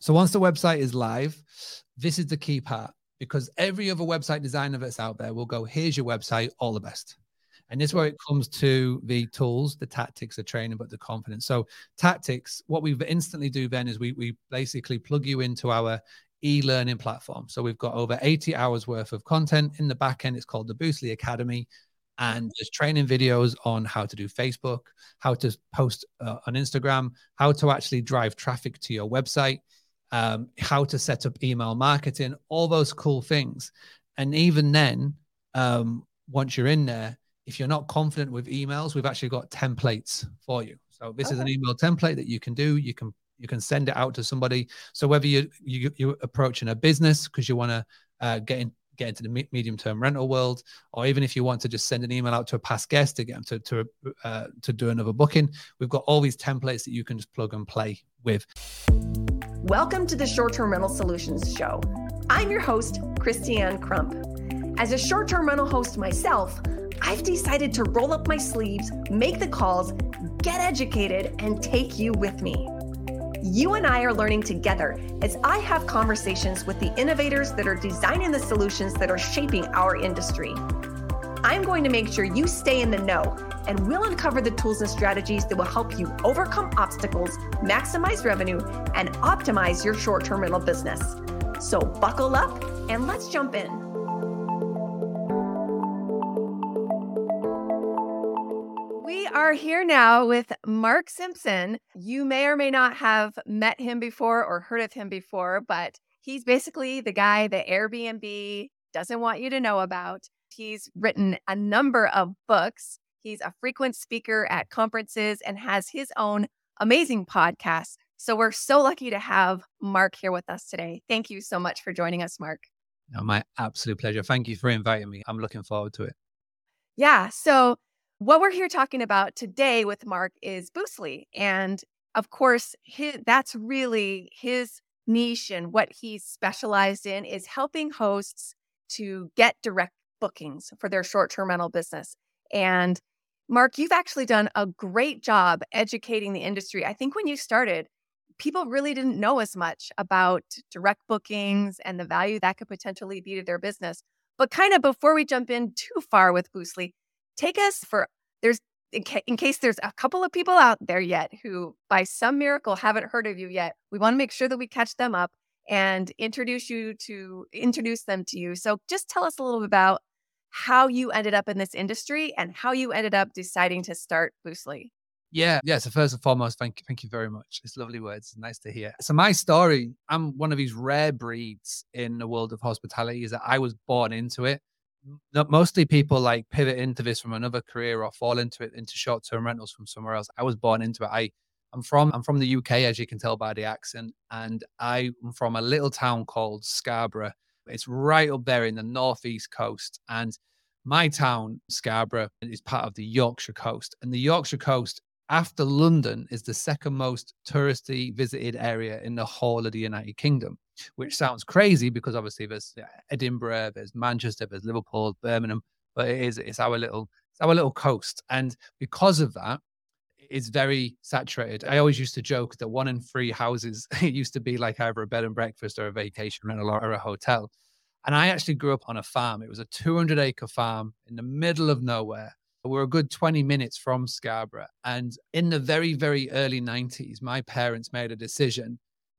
So once the website is live, this is the key part because every other website designer that's out there will go, here's your website, all the best. And this is where it comes to the tools, the tactics, the training, but the confidence. So tactics, what we instantly do then is we we basically plug you into our e-learning platform. So we've got over 80 hours worth of content in the back end. It's called the Boostly Academy. And there's training videos on how to do Facebook, how to post uh, on Instagram, how to actually drive traffic to your website, um, how to set up email marketing, all those cool things. And even then, um, once you're in there, if you're not confident with emails, we've actually got templates for you. So this okay. is an email template that you can do. You can you can send it out to somebody. So whether you, you you're approaching a business because you want to uh, get in get into the medium term rental world, or even if you want to just send an email out to a past guest to get them to to uh, to do another booking, we've got all these templates that you can just plug and play with. Welcome to the Short Term Rental Solutions Show. I'm your host, Christianne Crump. As a short term rental host myself, I've decided to roll up my sleeves, make the calls, get educated, and take you with me. You and I are learning together as I have conversations with the innovators that are designing the solutions that are shaping our industry. I'm going to make sure you stay in the know and we'll uncover the tools and strategies that will help you overcome obstacles, maximize revenue, and optimize your short term rental business. So buckle up and let's jump in. We are here now with Mark Simpson. You may or may not have met him before or heard of him before, but he's basically the guy that Airbnb doesn't want you to know about. He's written a number of books. He's a frequent speaker at conferences and has his own amazing podcast. So we're so lucky to have Mark here with us today. Thank you so much for joining us, Mark. No, my absolute pleasure. Thank you for inviting me. I'm looking forward to it. Yeah. So what we're here talking about today with Mark is Boostly. And of course, his, that's really his niche and what he's specialized in is helping hosts to get direct bookings for their short term rental business. And Mark, you've actually done a great job educating the industry. I think when you started, people really didn't know as much about direct bookings and the value that could potentially be to their business. But kind of before we jump in too far with Boostly, take us for there's in, ca- in, case there's a couple of people out there yet who by some miracle haven't heard of you yet we want to make sure that we catch them up and introduce you to introduce them to you so just tell us a little bit about how you ended up in this industry and how you ended up deciding to start boostly yeah, yeah. So first and foremost, thank you, thank you very much. It's lovely words. Nice to hear. So my story, I'm one of these rare breeds in the world of hospitality. Is that I was born into it mostly people like pivot into this from another career or fall into it into short-term rentals from somewhere else. I was born into it. I I'm from I'm from the UK as you can tell by the accent and I'm from a little town called Scarborough. It's right up there in the northeast coast and my town Scarborough is part of the Yorkshire coast and the Yorkshire coast after London is the second most touristy visited area in the whole of the United Kingdom which sounds crazy because obviously there's Edinburgh, there's Manchester, there's Liverpool, Birmingham, but it is it's our little it's our little coast, and because of that, it's very saturated. I always used to joke that one in three houses it used to be like either a bed and breakfast or a vacation rental or a hotel. And I actually grew up on a farm. It was a 200 acre farm in the middle of nowhere. We're a good 20 minutes from Scarborough. And in the very, very early 90s, my parents made a decision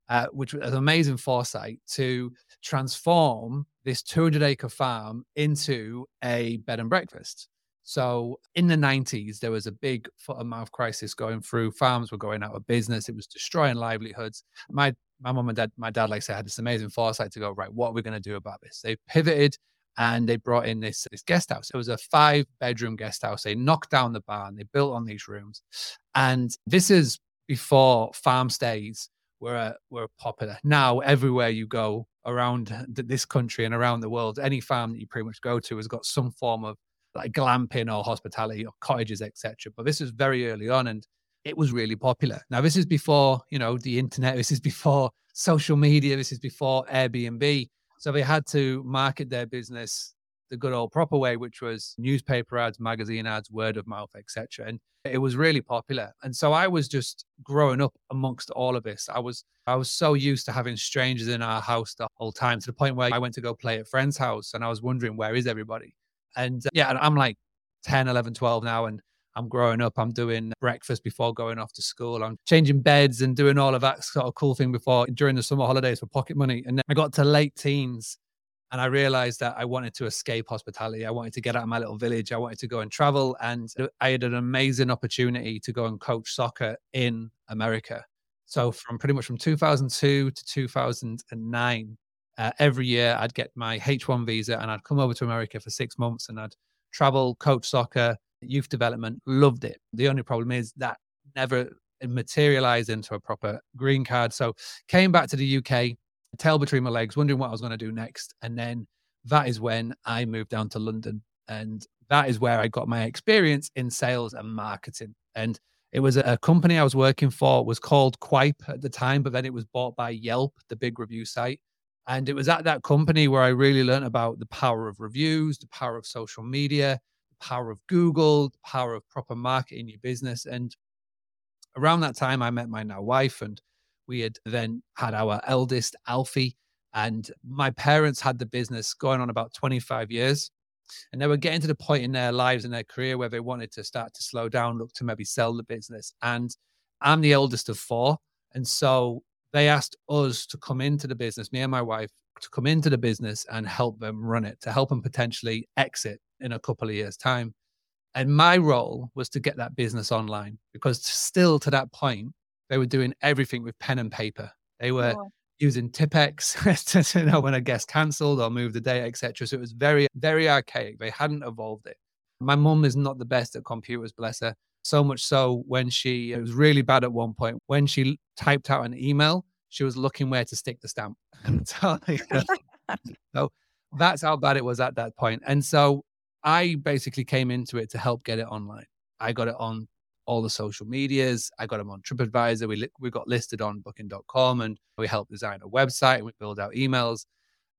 uh, which was an amazing foresight to transform this 200 acre farm into a bed and breakfast. So in the 90s, there was a big foot and mouth crisis going through. Farms were going out of business. It was destroying livelihoods. My my mom and dad, my dad, like I said, had this amazing foresight to go, right, what are we going to do about this? They pivoted and they brought in this, this guest house. It was a five bedroom guest house. They knocked down the barn, they built on these rooms. And this is before farm stays were uh, were popular. Now everywhere you go around this country and around the world, any farm that you pretty much go to has got some form of like glamping or hospitality or cottages, etc. But this was very early on, and it was really popular. Now this is before you know the internet. This is before social media. This is before Airbnb. So they had to market their business the good old proper way, which was newspaper ads, magazine ads, word of mouth, etc. And it was really popular. And so I was just growing up amongst all of this. I was I was so used to having strangers in our house the whole time to the point where I went to go play at friend's house and I was wondering where is everybody. And uh, yeah, I'm like 10, 11, 12 now and I'm growing up. I'm doing breakfast before going off to school. I'm changing beds and doing all of that sort of cool thing before during the summer holidays for pocket money. And then I got to late teens and I realized that I wanted to escape hospitality. I wanted to get out of my little village. I wanted to go and travel. And I had an amazing opportunity to go and coach soccer in America. So from pretty much from 2002 to 2009, uh, every year I'd get my H1 visa and I'd come over to America for six months and I'd travel, coach soccer, youth development. Loved it. The only problem is that never materialized into a proper green card. So came back to the UK tail between my legs, wondering what I was going to do next. And then that is when I moved down to London. And that is where I got my experience in sales and marketing. And it was a company I was working for was called Qype at the time, but then it was bought by Yelp, the big review site. And it was at that company where I really learned about the power of reviews, the power of social media, the power of Google, the power of proper marketing your business. And around that time, I met my now wife, and we had then had our eldest, Alfie, and my parents had the business going on about 25 years. And they were getting to the point in their lives and their career where they wanted to start to slow down, look to maybe sell the business. And I'm the eldest of four. And so they asked us to come into the business, me and my wife, to come into the business and help them run it, to help them potentially exit in a couple of years' time. And my role was to get that business online because still to that point, they were doing everything with pen and paper. They were oh. using Tipp-Ex to you know when a guest cancelled or moved the date, etc. So it was very, very archaic. They hadn't evolved it. My mum is not the best at computers, bless her. So much so when she it was really bad at one point. When she typed out an email, she was looking where to stick the stamp. so, so that's how bad it was at that point. And so I basically came into it to help get it online. I got it on all the social medias. I got them on TripAdvisor. We, li- we got listed on booking.com and we helped design a website and we build out emails.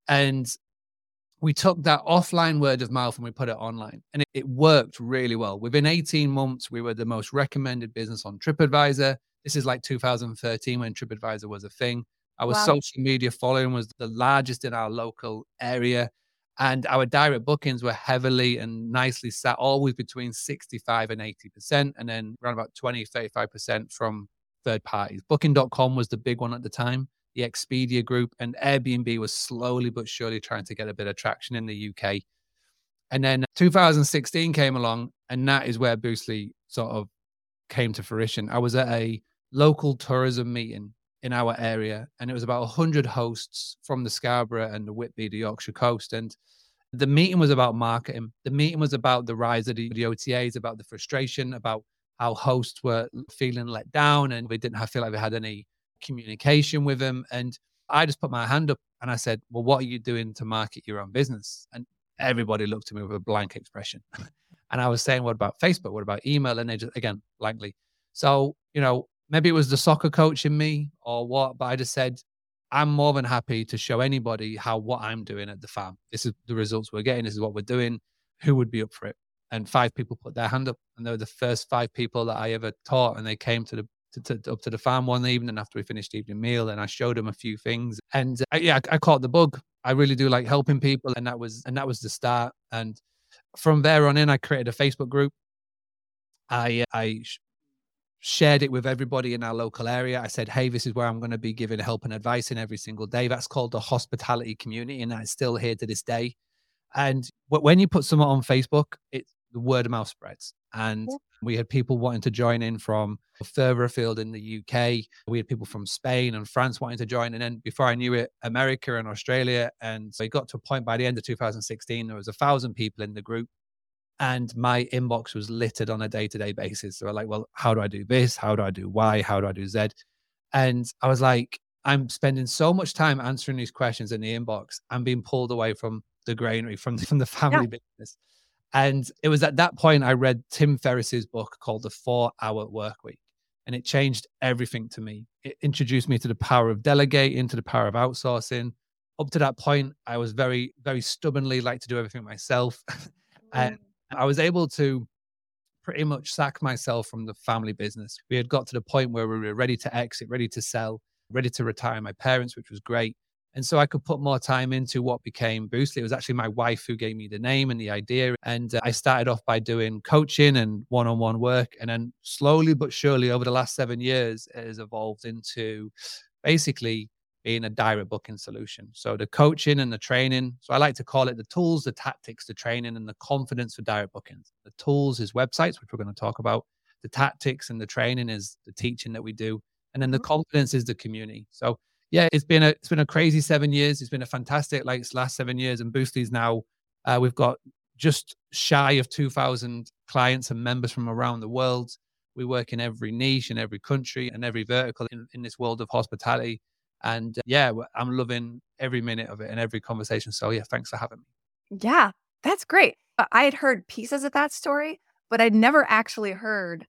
And we took that offline word of mouth and we put it online and it, it, worked really well. Within 18 months, we were the most recommended business on TripAdvisor. This is like 2013 when TripAdvisor was a thing. Our wow. social media following was the largest in our local area. And our direct bookings were heavily and nicely sat always between 65 and 80%, and then around about 20, 35% from third parties. Booking.com was the big one at the time, the Expedia group, and Airbnb was slowly but surely trying to get a bit of traction in the UK. And then 2016 came along, and that is where Boostly sort of came to fruition. I was at a local tourism meeting in our area, and it was about 100 hosts from the Scarborough and the Whitby, the Yorkshire coast. And the meeting was about marketing. The meeting was about the rise of the, the OTAs, about the frustration, about how hosts were feeling let down and they didn't have, feel like they had any communication with them. And I just put my hand up and I said, Well, what are you doing to market your own business? And everybody looked at me with a blank expression. and I was saying, What about Facebook? What about email? And they just, again, blankly. So, you know, maybe it was the soccer coach in me or what, but I just said, I'm more than happy to show anybody how what I'm doing at the farm. This is the results we're getting. This is what we're doing. Who would be up for it? And five people put their hand up, and they were the first five people that I ever taught. And they came to the to, to, up to the farm one evening after we finished evening meal, and I showed them a few things. And uh, yeah, I, I caught the bug. I really do like helping people, and that was and that was the start. And from there on in, I created a Facebook group. I I shared it with everybody in our local area. I said, hey, this is where I'm going to be giving help and advice in every single day. That's called the hospitality community, and that's still here to this day. And when you put someone on Facebook, it the word of mouth spreads. And we had people wanting to join in from further afield in the UK. We had people from Spain and France wanting to join. And then before I knew it, America and Australia. And so it got to a point by the end of 2016, there was a thousand people in the group and my inbox was littered on a day-to-day basis so i'm like well how do i do this how do i do y how do i do z and i was like i'm spending so much time answering these questions in the inbox i'm being pulled away from the granary from the, from the family yeah. business and it was at that point i read tim ferriss's book called the four hour work week and it changed everything to me it introduced me to the power of delegating to the power of outsourcing up to that point, I was very, very stubbornly like to do everything myself. and mm. I was able to pretty much sack myself from the family business. We had got to the point where we were ready to exit, ready to sell, ready to retire my parents, which was great. And so I could put more time into what became Boostly. It was actually my wife who gave me the name and the idea. And uh, I started off by doing coaching and one on one work. And then slowly but surely over the last seven years, it has evolved into basically being a direct booking solution. So the coaching and the training. So I like to call it the tools, the tactics, the training, and the confidence for direct bookings. The tools is websites, which we're going to talk about. The tactics and the training is the teaching that we do. And then the mm-hmm. confidence is the community. So yeah, it's been a it's been a crazy seven years. It's been a fantastic like last seven years. And Boostly's now uh, we've got just shy of 2,000 clients and members from around the world. We work in every niche in every country and every vertical in, in this world of hospitality. And uh, yeah, I'm loving every minute of it and every conversation. So yeah, thanks for having me. Yeah, that's great. I had heard pieces of that story, but I'd never actually heard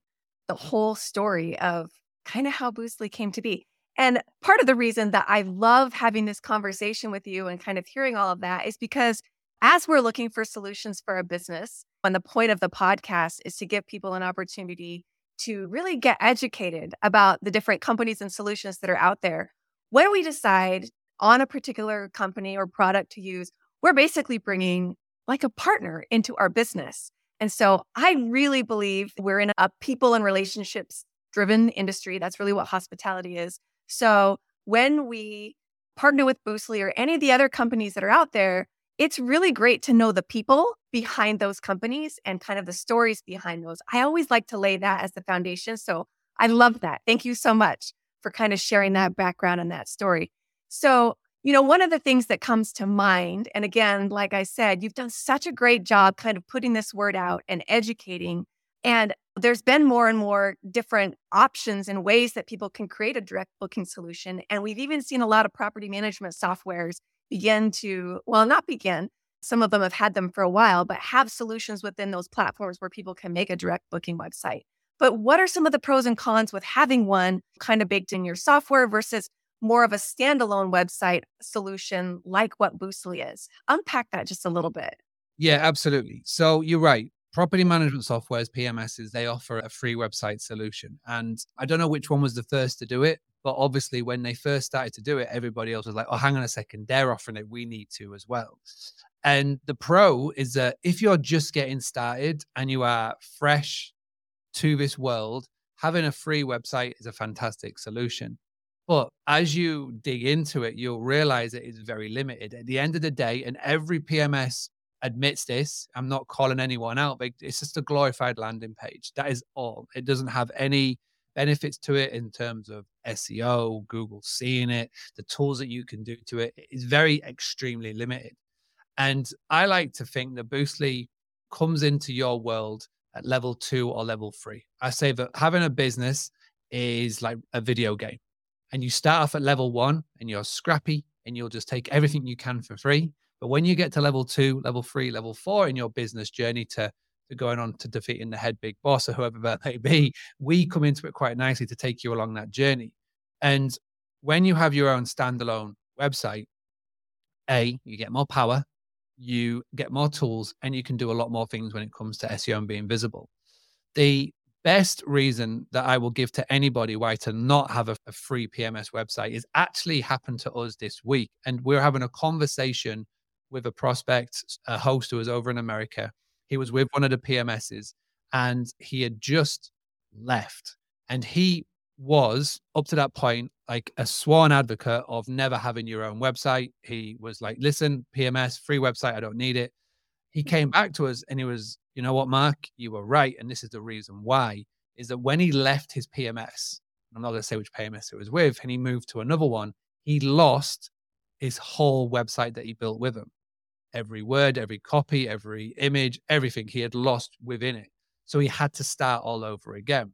the whole story of kind of how Boostly came to be. And part of the reason that I love having this conversation with you and kind of hearing all of that is because as we're looking for solutions for a business, and the point of the podcast is to give people an opportunity to really get educated about the different companies and solutions that are out there. When we decide on a particular company or product to use, we're basically bringing like a partner into our business. And so I really believe we're in a people and relationships driven industry. That's really what hospitality is. So when we partner with Boostly or any of the other companies that are out there, it's really great to know the people behind those companies and kind of the stories behind those. I always like to lay that as the foundation. So I love that. Thank you so much for kind of sharing that background and that story. So, you know, one of the things that comes to mind, and again, like I said, you've done such a great job kind of putting this word out and educating and there's been more and more different options and ways that people can create a direct booking solution. And we've even seen a lot of property management softwares begin to, well, not begin, some of them have had them for a while, but have solutions within those platforms where people can make a direct booking website. But what are some of the pros and cons with having one kind of baked in your software versus more of a standalone website solution like what Boostly is? Unpack that just a little bit. Yeah, absolutely. So you're right property management softwares, PMSs, they offer a free website solution. And I don't know which one was the first to do it, but obviously when they first started to do it, everybody else was like, oh, hang on a second, they're offering it. We need to as well. And the pro is that if you're just getting started and you are fresh to this world, having a free website is a fantastic solution. But as you dig into it, you'll realize it is very limited. At the end of the day, and every PMS admits this. I'm not calling anyone out, but it's just a glorified landing page. That is all. It doesn't have any benefits to it in terms of SEO, Google seeing it, the tools that you can do to it. It's very extremely limited. And I like to think that Boostly comes into your world at level two or level three. I say that having a business is like a video game. And you start off at level one and you're scrappy and you'll just take everything you can for free. But when you get to level two, level three, level four in your business journey to, to going on to defeating the head big boss or whoever that may be, we come into it quite nicely to take you along that journey. And when you have your own standalone website, A, you get more power, you get more tools, and you can do a lot more things when it comes to SEO and being visible. The best reason that I will give to anybody why to not have a, a, free PMS website is actually happened to us this week. And we're having a conversation with a prospect, a host who was over in America. He was with one of the PMSs and he had just left. And he was up to that point like a sworn advocate of never having your own website. He was like, listen, PMS, free website, I don't need it. He came back to us and he was, you know what, Mark, you were right. And this is the reason why is that when he left his PMS, I'm not going to say which PMS it was with, and he moved to another one, he lost his whole website that he built with him every word, every copy, every image, everything he had lost within it. So he had to start all over again.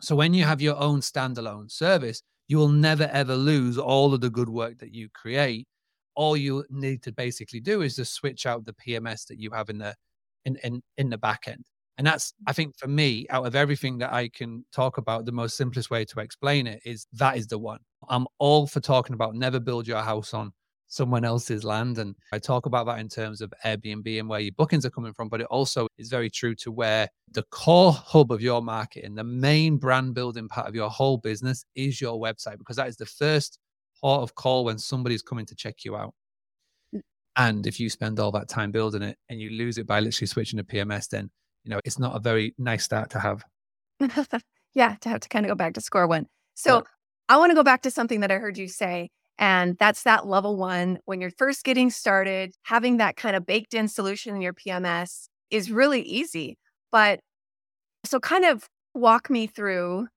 So when you have your own standalone service, you will never ever lose all of the good work that you create. All you need to basically do is just switch out the PMS that you have in the in in, in the back end. And that's, I think, for me, out of everything that I can talk about, the most simplest way to explain it is that is the one. I'm all for talking about never build your house on someone else's land. And I talk about that in terms of Airbnb and where your bookings are coming from, but it also is very true to where the core hub of your marketing, the main brand building part of your whole business is your website, because that is the first port of call when somebody's coming to check you out. Mm. And if you spend all that time building it and you lose it by literally switching to PMS, then you know it's not a very nice start to have. yeah, to have to kind of go back to score one. So yeah. I want to go back to something that I heard you say and that's that level one. When you're first getting started, having that kind of baked in solution in your PMS is really easy. But so, kind of walk me through,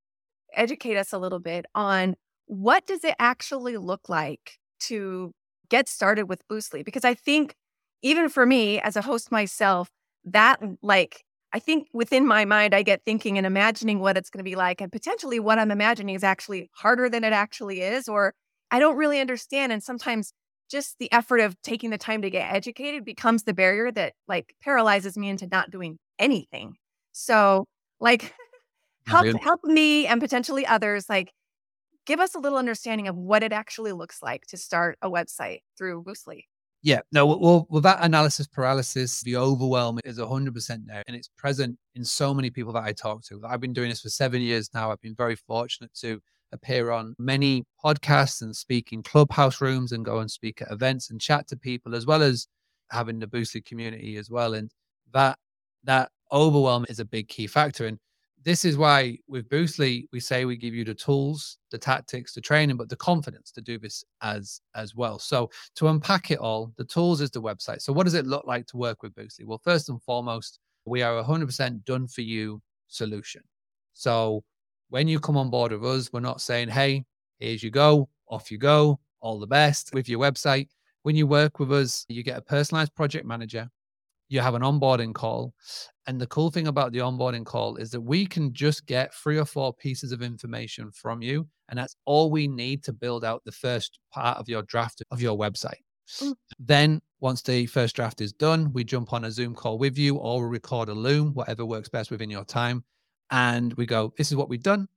educate us a little bit on what does it actually look like to get started with Boostly? Because I think even for me as a host myself, that mm, like I think within my mind, I get thinking and imagining what it's going to be like. And potentially what I'm imagining is actually harder than it actually is, or I don't really understand. And sometimes just the effort of taking the time to get educated becomes the barrier that like paralyzes me into not doing anything. So, like, help help me and potentially others like give us a little understanding of what it actually looks like to start a website through Boostly. Yeah, no, well, well, that analysis paralysis, the overwhelm is 100% there. And it's present in so many people that I talk to. I've been doing this for seven years now. I've been very fortunate to appear on many podcasts and speak in clubhouse rooms and go and speak at events and chat to people as well as having the Boostly community as well. And that that overwhelm is a big key factor. And this is why with Boostly, we say we give you the tools, the tactics, the training, but the confidence to do this as as well. So to unpack it all, the tools is the website. So what does it look like to work with Boostly? Well, first and foremost, we are a 100% done for you solution. So when you come on board with us, we're not saying, hey, here's you go, off you go, all the best with your website. When you work with us, you get a personalized project manager, you have an onboarding call. And the cool thing about the onboarding call is that we can just get three or four pieces of information from you. And that's all we need to build out the first part of your draft of your website. Mm. Then, once the first draft is done, we jump on a Zoom call with you or we record a Loom, whatever works best within your time and we go, this is what we've done.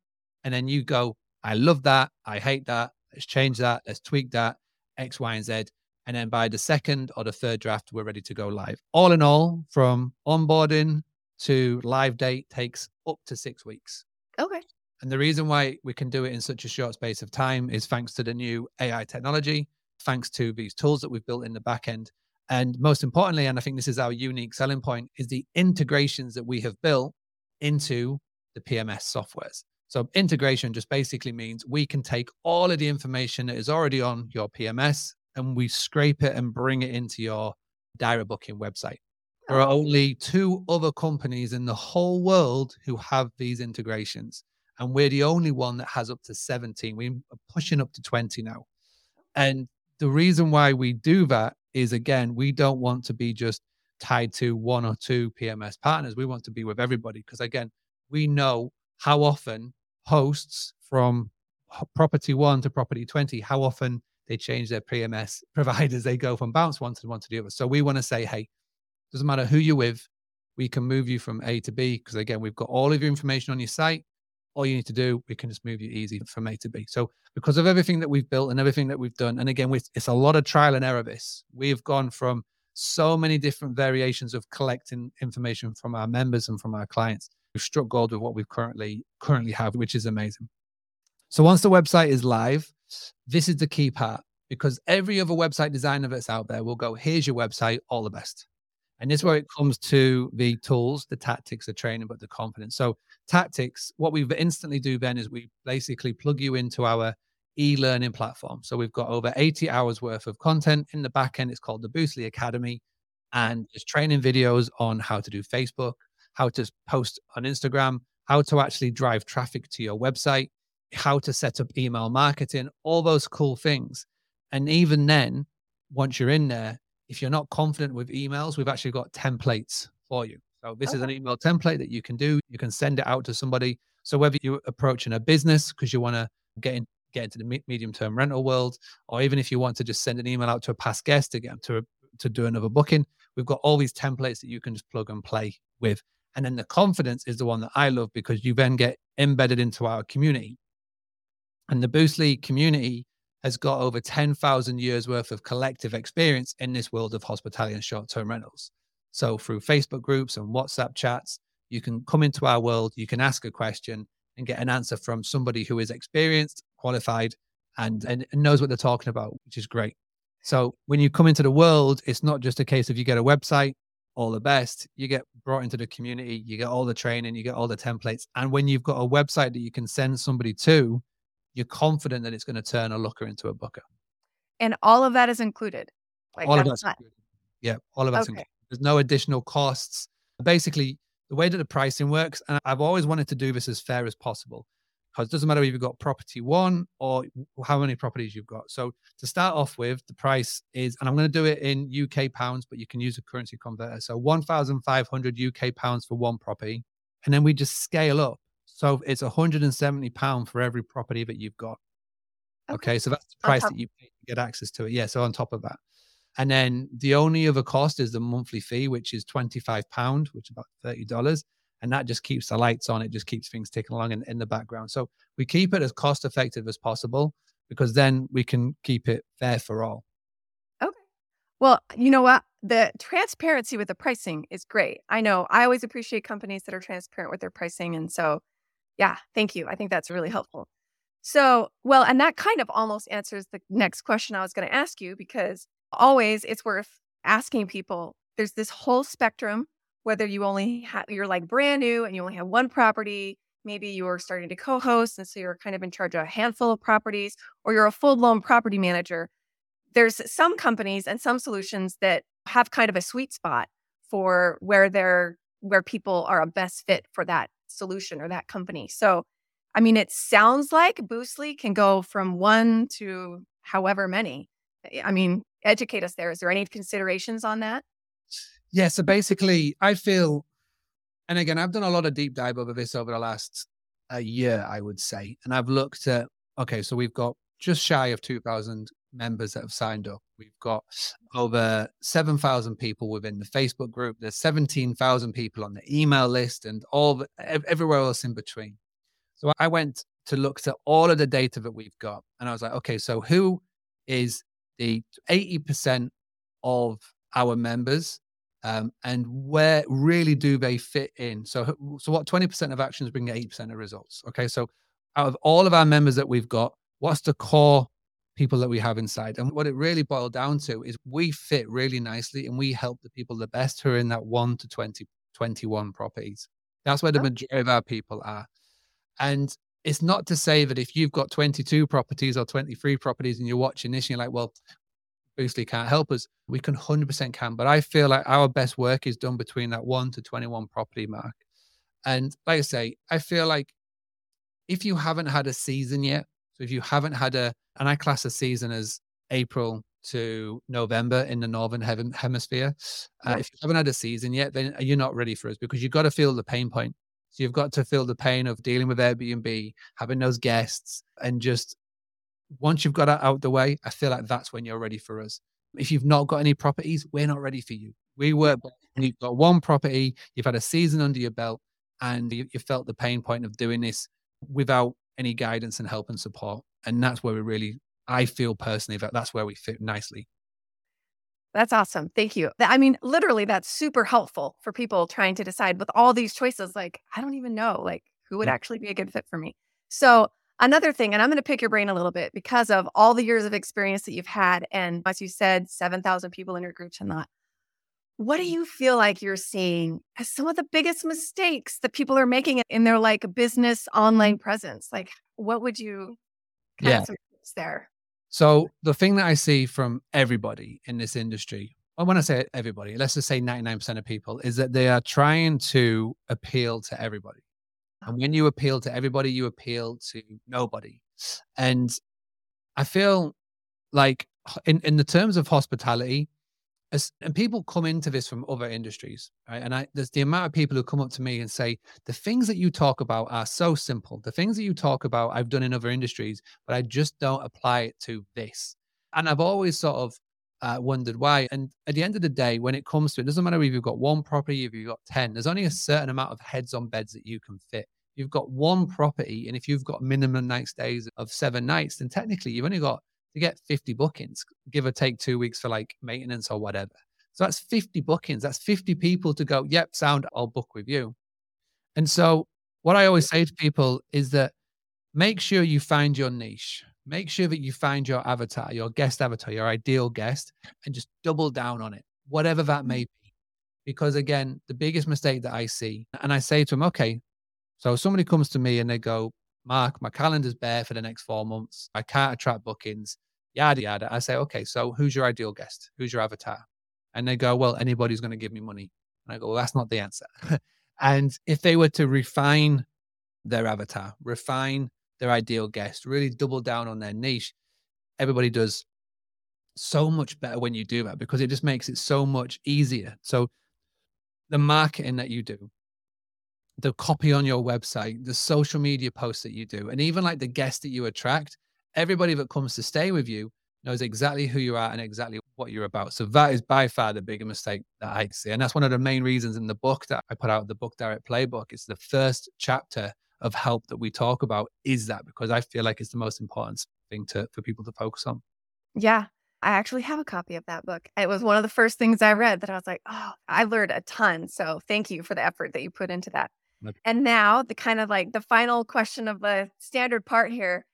And then you go, I love that. I hate that. Let's change that. Let's tweak that, X, Y, and Z. And then by the second or the third draft, we're ready to go live. All in all, from onboarding to live date takes up to six weeks. Okay. And the reason why we can do it in such a short space of time is thanks to the new AI technology, thanks to these tools that we've built in the back end. And most importantly, and I think this is our unique selling point, is the integrations that we have built into the PMS softwares. So integration just basically means we can take all of the information that is already on your PMS and we scrape it and bring it into your direct booking website. There are only two other companies in the whole world who have these integrations. And we're the only one that has up to 17. We're pushing up to 20 now. And the reason why we do that is again, we don't want to be just tied to one or two PMS partners. We want to be with everybody because, again, we know how often hosts from property one to property 20, how often they change their PMS providers. They go from bounce one to one to the other. So we want to say, hey, doesn't matter who you're with, we can move you from A to B because, again, we've got all of your information on your site. All you need to do, we can just move you easy from A to B. So, because of everything that we've built and everything that we've done, and again, it's a lot of trial and error. This we've gone from so many different variations of collecting information from our members and from our clients. We've struck gold with what we currently currently have, which is amazing. So once the website is live, this is the key part because every other website designer that's out there will go, here's your website, all the best. And this is where it comes to the tools, the tactics, the training, but the confidence. So tactics, what we instantly do then is we basically plug you into our e-learning platform. So we've got over 80 hours worth of content in the back end. It's called the Boostly Academy. And there's training videos on how to do Facebook, how to post on Instagram, how to actually drive traffic to your website, how to set up email marketing, all those cool things. And even then, once you're in there, if you're not confident with emails, we've actually got templates for you. So this okay. is an email template that you can do. You can send it out to somebody. So whether you're approaching a business because you want to get in, get into the medium term rental world, or even if you want to just send an email out to a past guest again to to do another booking, we've got all these templates that you can just plug and play with. And then the confidence is the one that I love because you then get embedded into our community. And the Boostly community has got over 10,000 years worth of collective experience in this world of hospitality and short term rentals. So, through Facebook groups and WhatsApp chats, you can come into our world, you can ask a question and get an answer from somebody who is experienced, qualified, and, and knows what they're talking about, which is great. So, when you come into the world, it's not just a case of you get a website, all the best. You get brought into the community, you get all the training, you get all the templates. And when you've got a website that you can send somebody to, you're confident that it's going to turn a looker into a booker. And all of that is included. Like all of that's not... Yeah, all of that's okay. included. There's no additional costs. Basically, the way that the pricing works, and I've always wanted to do this as fair as possible because it doesn't matter if you've got property one or how many properties you've got. So to start off with, the price is, and I'm going to do it in UK pounds, but you can use a currency converter. So 1,500 UK pounds for one property. And then we just scale up. So it's 170 pound for every property that you've got. Okay. okay so that's the price that you pay to get access to it. Yeah. So on top of that. And then the only other cost is the monthly fee, which is £25, which is about $30 and that just keeps the lights on. It just keeps things ticking along in, in the background. So we keep it as cost effective as possible because then we can keep it fair for all. Okay. Well, you know what? The transparency with the pricing is great. I know I always appreciate companies that are transparent with their pricing. And so, yeah, thank you. I think that's really helpful. So, well, and that kind of almost answers the next question I was going to ask you because always it's worth asking people there's this whole spectrum whether you only have you're like brand new and you only have one property maybe you're starting to co-host and so you're kind of in charge of a handful of properties or you're a full-blown property manager there's some companies and some solutions that have kind of a sweet spot for where they're where people are a best fit for that solution or that company. So i mean it sounds like boostly can go from one to however many. I mean educate us there is there any considerations on that yeah. So basically, I feel, and again, I've done a lot of deep dive over this over the last a year, I would say. And I've looked at, okay, so we've got just shy of 2,000 members that have signed up. We've got over 7,000 people within the Facebook group. There's 17,000 people on the email list and all the, everywhere else in between. So I went to look at all of the data that we've got. And I was like, okay, so who is the 80% of our members um, and where really do they fit in? So, so what 20% of actions bring 80% of results? Okay, so out of all of our members that we've got, what's the core people that we have inside? And what it really boiled down to is we fit really nicely and we help the people the best who are in that 1 to 20, 21 properties. That's where the majority of our people are. And it's not to say that if you've got 22 properties or 23 properties and you're watching this and you're like, well, Boostly can't help us. We can 100% can, but I feel like our best work is done between that 1 to 21 property mark. And like I say, I feel like if you haven't had a season yet, so if you haven't had a, and I class a season as April to November in the northern hemisphere. Uh, if you haven't had a season yet, then you're not ready for us because you've got to feel the pain point. So you've got to feel the pain of dealing with Airbnb, having those guests, and just once you've got that out the way, I feel like that's when you're ready for us. If you've not got any properties, we're not ready for you. We work when you've got one property, you've had a season under your belt, and you, you felt the pain point of doing this without any guidance and help and support. And that's where we really, I feel personally that that's where we fit nicely. That's awesome. Thank you. I mean, literally, that's super helpful for people trying to decide with all these choices. Like, I don't even know, like, who would actually be a good fit for me. So, Another thing, and I'm going to pick your brain a little bit because of all the years of experience that you've had. And as you said, 7,000 people in your group and that. What do mm. you feel like you're seeing as some of the biggest mistakes that people are making in their like business online mm. presence? Like, what would you yeah. there? So the thing that I see from everybody in this industry, I want to say everybody, let's just say 99% of people, is that they are trying to appeal to everybody. And when you appeal to everybody, you appeal to nobody. And I feel like in, in the terms of hospitality, as, and people come into this from other industries, right? And I, there's the amount of people who come up to me and say, the things that you talk about are so simple. The things that you talk about, I've done in other industries, but I just don't apply it to this. And I've always sort of uh, wondered why. And at the end of the day, when it comes to it, doesn't matter if you've got one property, if you've got 10, there's only a certain amount of heads on beds that you can fit. You've got one property, and if you've got minimum night stays of seven nights, then technically you've only got to get 50 bookings, give or take two weeks for like maintenance or whatever. So that's 50 bookings. That's 50 people to go, yep, sound, I'll book with you. And so what I always say to people is that make sure you find your niche. Make sure that you find your avatar, your guest avatar, your ideal guest, and just double down on it, whatever that mm. may be. Because again, the biggest mistake that I see, and I say to them, okay, so somebody comes to me and they go, Mark, my calendar's bare for the next four months. I can't attract bookings, yada, yada. I say, okay, so who's your ideal guest? Who's your avatar? And they go, well, anybody's going to give me money. And I go, well, that's not the answer. and if they were to refine their avatar, refine their ideal guest, really double down on their niche, everybody does so much better when you do that because it just makes it so much easier. So the marketing that you do, the copy on your website, the social media posts that you do, and even like the guests that you attract, everybody that comes to stay with you knows exactly who you are and exactly what you're about. So that is by far the bigger mistake that I see. And that's one of the main reasons in the book that I put out, the book direct playbook. It's the first chapter of help that we talk about is that because I feel like it's the most important thing to for people to focus on. Yeah. I actually have a copy of that book. It was one of the first things I read that I was like, oh, I learned a ton. So thank you for the effort that you put into that. And now, the kind of like the final question of the standard part here.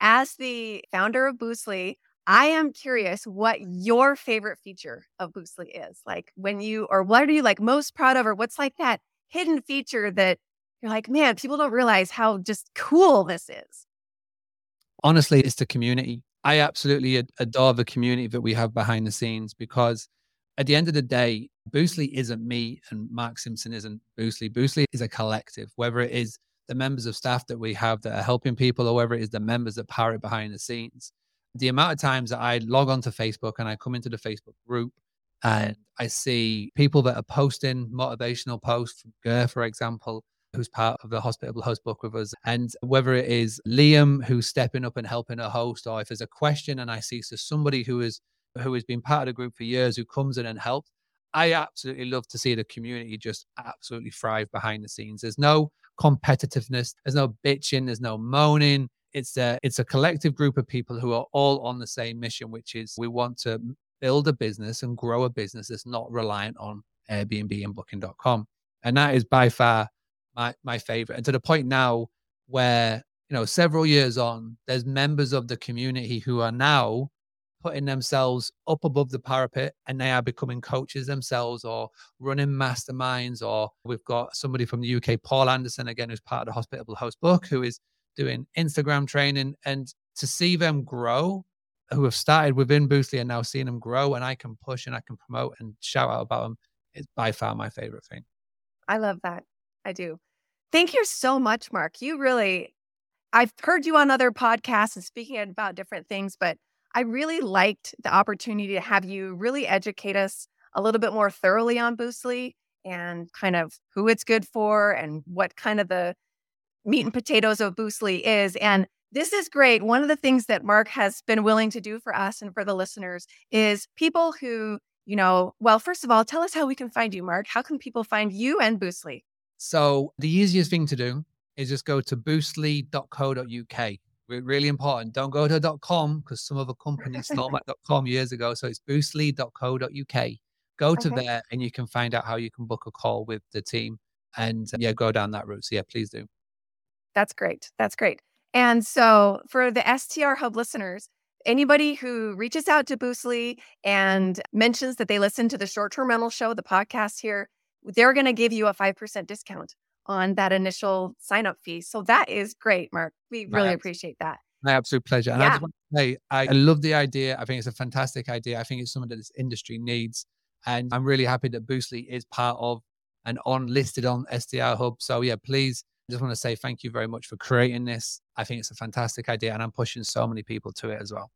As the founder of Boostly, I am curious what your favorite feature of Boostly is. Like when you, or what are you like most proud of, or what's like that hidden feature that you're like, man, people don't realize how just cool this is. Honestly, it's the community. I absolutely adore the community that we have behind the scenes because at the end of the day, Boostly isn't me and Mark Simpson isn't Boostly. Boostly is a collective, whether it is the members of staff that we have that are helping people or whether it is the members that power it behind the scenes. The amount of times that I log onto Facebook and I come into the Facebook group and I see people that are posting motivational posts from Ger, for example, who's part of the Hospitable Host book with us. And whether it is Liam who's stepping up and helping a host, or if there's a question and I see so somebody who is who has been part of the group for years who comes in and helps. I absolutely love to see the community just absolutely thrive behind the scenes. There's no competitiveness, there's no bitching, there's no moaning. It's a it's a collective group of people who are all on the same mission, which is we want to build a business and grow a business that's not reliant on Airbnb and booking.com. And that is by far my my favorite. And to the point now where, you know, several years on, there's members of the community who are now putting themselves up above the parapet and they are becoming coaches themselves or running masterminds. Or we've got somebody from the UK, Paul Anderson, again, who's part of the Hospitable Host book, who is doing Instagram training. And to see them grow, who have started within Boostly and now seeing them grow, and I can push and I can promote and shout out about them, is by far my favorite thing. I love that. I do. Thank you so much, Mark. You really, I've heard you on other podcasts and speaking about different things, but I really liked the opportunity to have you really educate us a little bit more thoroughly on Boostly and kind of who it's good for and what kind of the meat and potatoes of Boostly is. And this is great. One of the things that Mark has been willing to do for us and for the listeners is people who, you know, well, first of all, tell us how we can find you, Mark. How can people find you and Boostly? So the easiest thing to do is just go to boostly.co.uk really important. Don't go to .com because some other company stole my .com years ago. So it's boostly.co.uk. Go to okay. there and you can find out how you can book a call with the team and uh, yeah, go down that route. So yeah, please do. That's great. That's great. And so for the STR Hub listeners, anybody who reaches out to Boostly and mentions that they listen to the short term rental show, the podcast here, they're going to give you a 5% discount on that initial sign up fee. So that is great, Mark. We really appreciate that. My absolute pleasure. And yeah. I just want to say, I, love the idea. I think it's a fantastic idea. I think it's something that this industry needs. And I'm really happy that Boostly is part of and on listed on STR Hub. So yeah, please I just want to say thank you very much for creating this. I think it's a fantastic idea and I'm pushing so many people to it as well.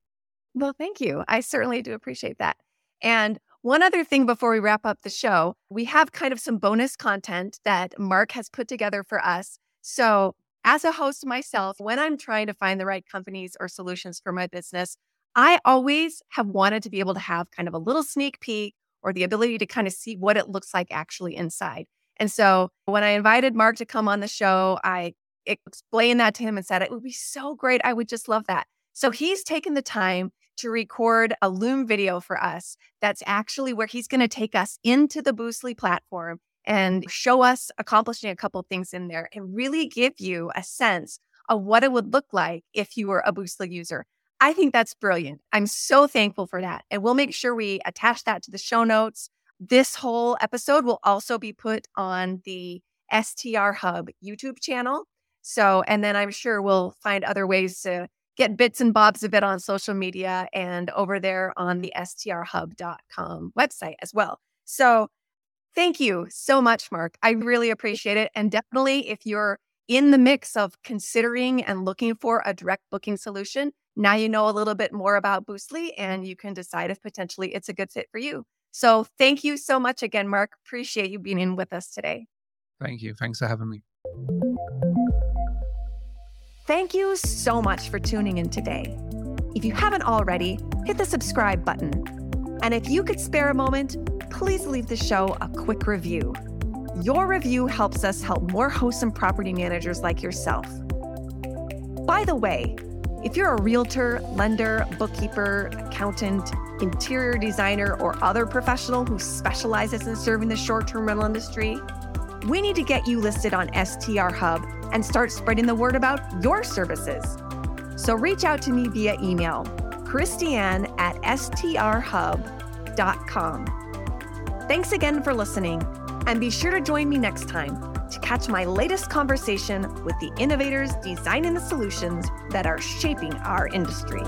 Well, thank you. I certainly do appreciate that. And one other thing before we wrap up the show, we have kind of some bonus content that Mark has put together for us. So, as a host myself, when I'm trying to find the right companies or solutions for my business, I always have wanted to be able to have kind of a little sneak peek or the ability to kind of see what it looks like actually inside. And so, when I invited Mark to come on the show, I explained that to him and said, It would be so great. I would just love that. So, he's taken the time to record a Loom video for us. That's actually where he's going to take us into the Boostly platform and show us accomplishing a couple things in there and really give you a sense of what it would look like if you were a Boostly user. I think that's brilliant. I'm so thankful for that. And we'll make sure we attach that to the show notes. This whole episode will also be put on the STR Hub YouTube channel. So, and then I'm sure we'll find other ways to get bits and bobs of it on social media and over there on the strhub.com website as well. So, thank you so much, Mark. I really appreciate it. And definitely, if you're in the mix of considering and looking for a direct booking solution, now you know a little bit more about Boostly and you can decide if potentially it's a good fit for you. So, thank you so much again, Mark. Appreciate you being in with us today. Thank you. Thanks for having me. Thank you so much for tuning in today. If you haven't already, hit the subscribe button. And if you could spare a moment, please leave the show a quick review. Your review helps us help more hosts and property managers like yourself. By the way, if you're a realtor, lender, bookkeeper, accountant, interior designer, or other professional who specializes in serving the short term rental industry, we need to get you listed on STR Hub and start spreading the word about your services. So reach out to me via email, Christianne at strhub.com. Thanks again for listening, and be sure to join me next time to catch my latest conversation with the innovators designing the solutions that are shaping our industry.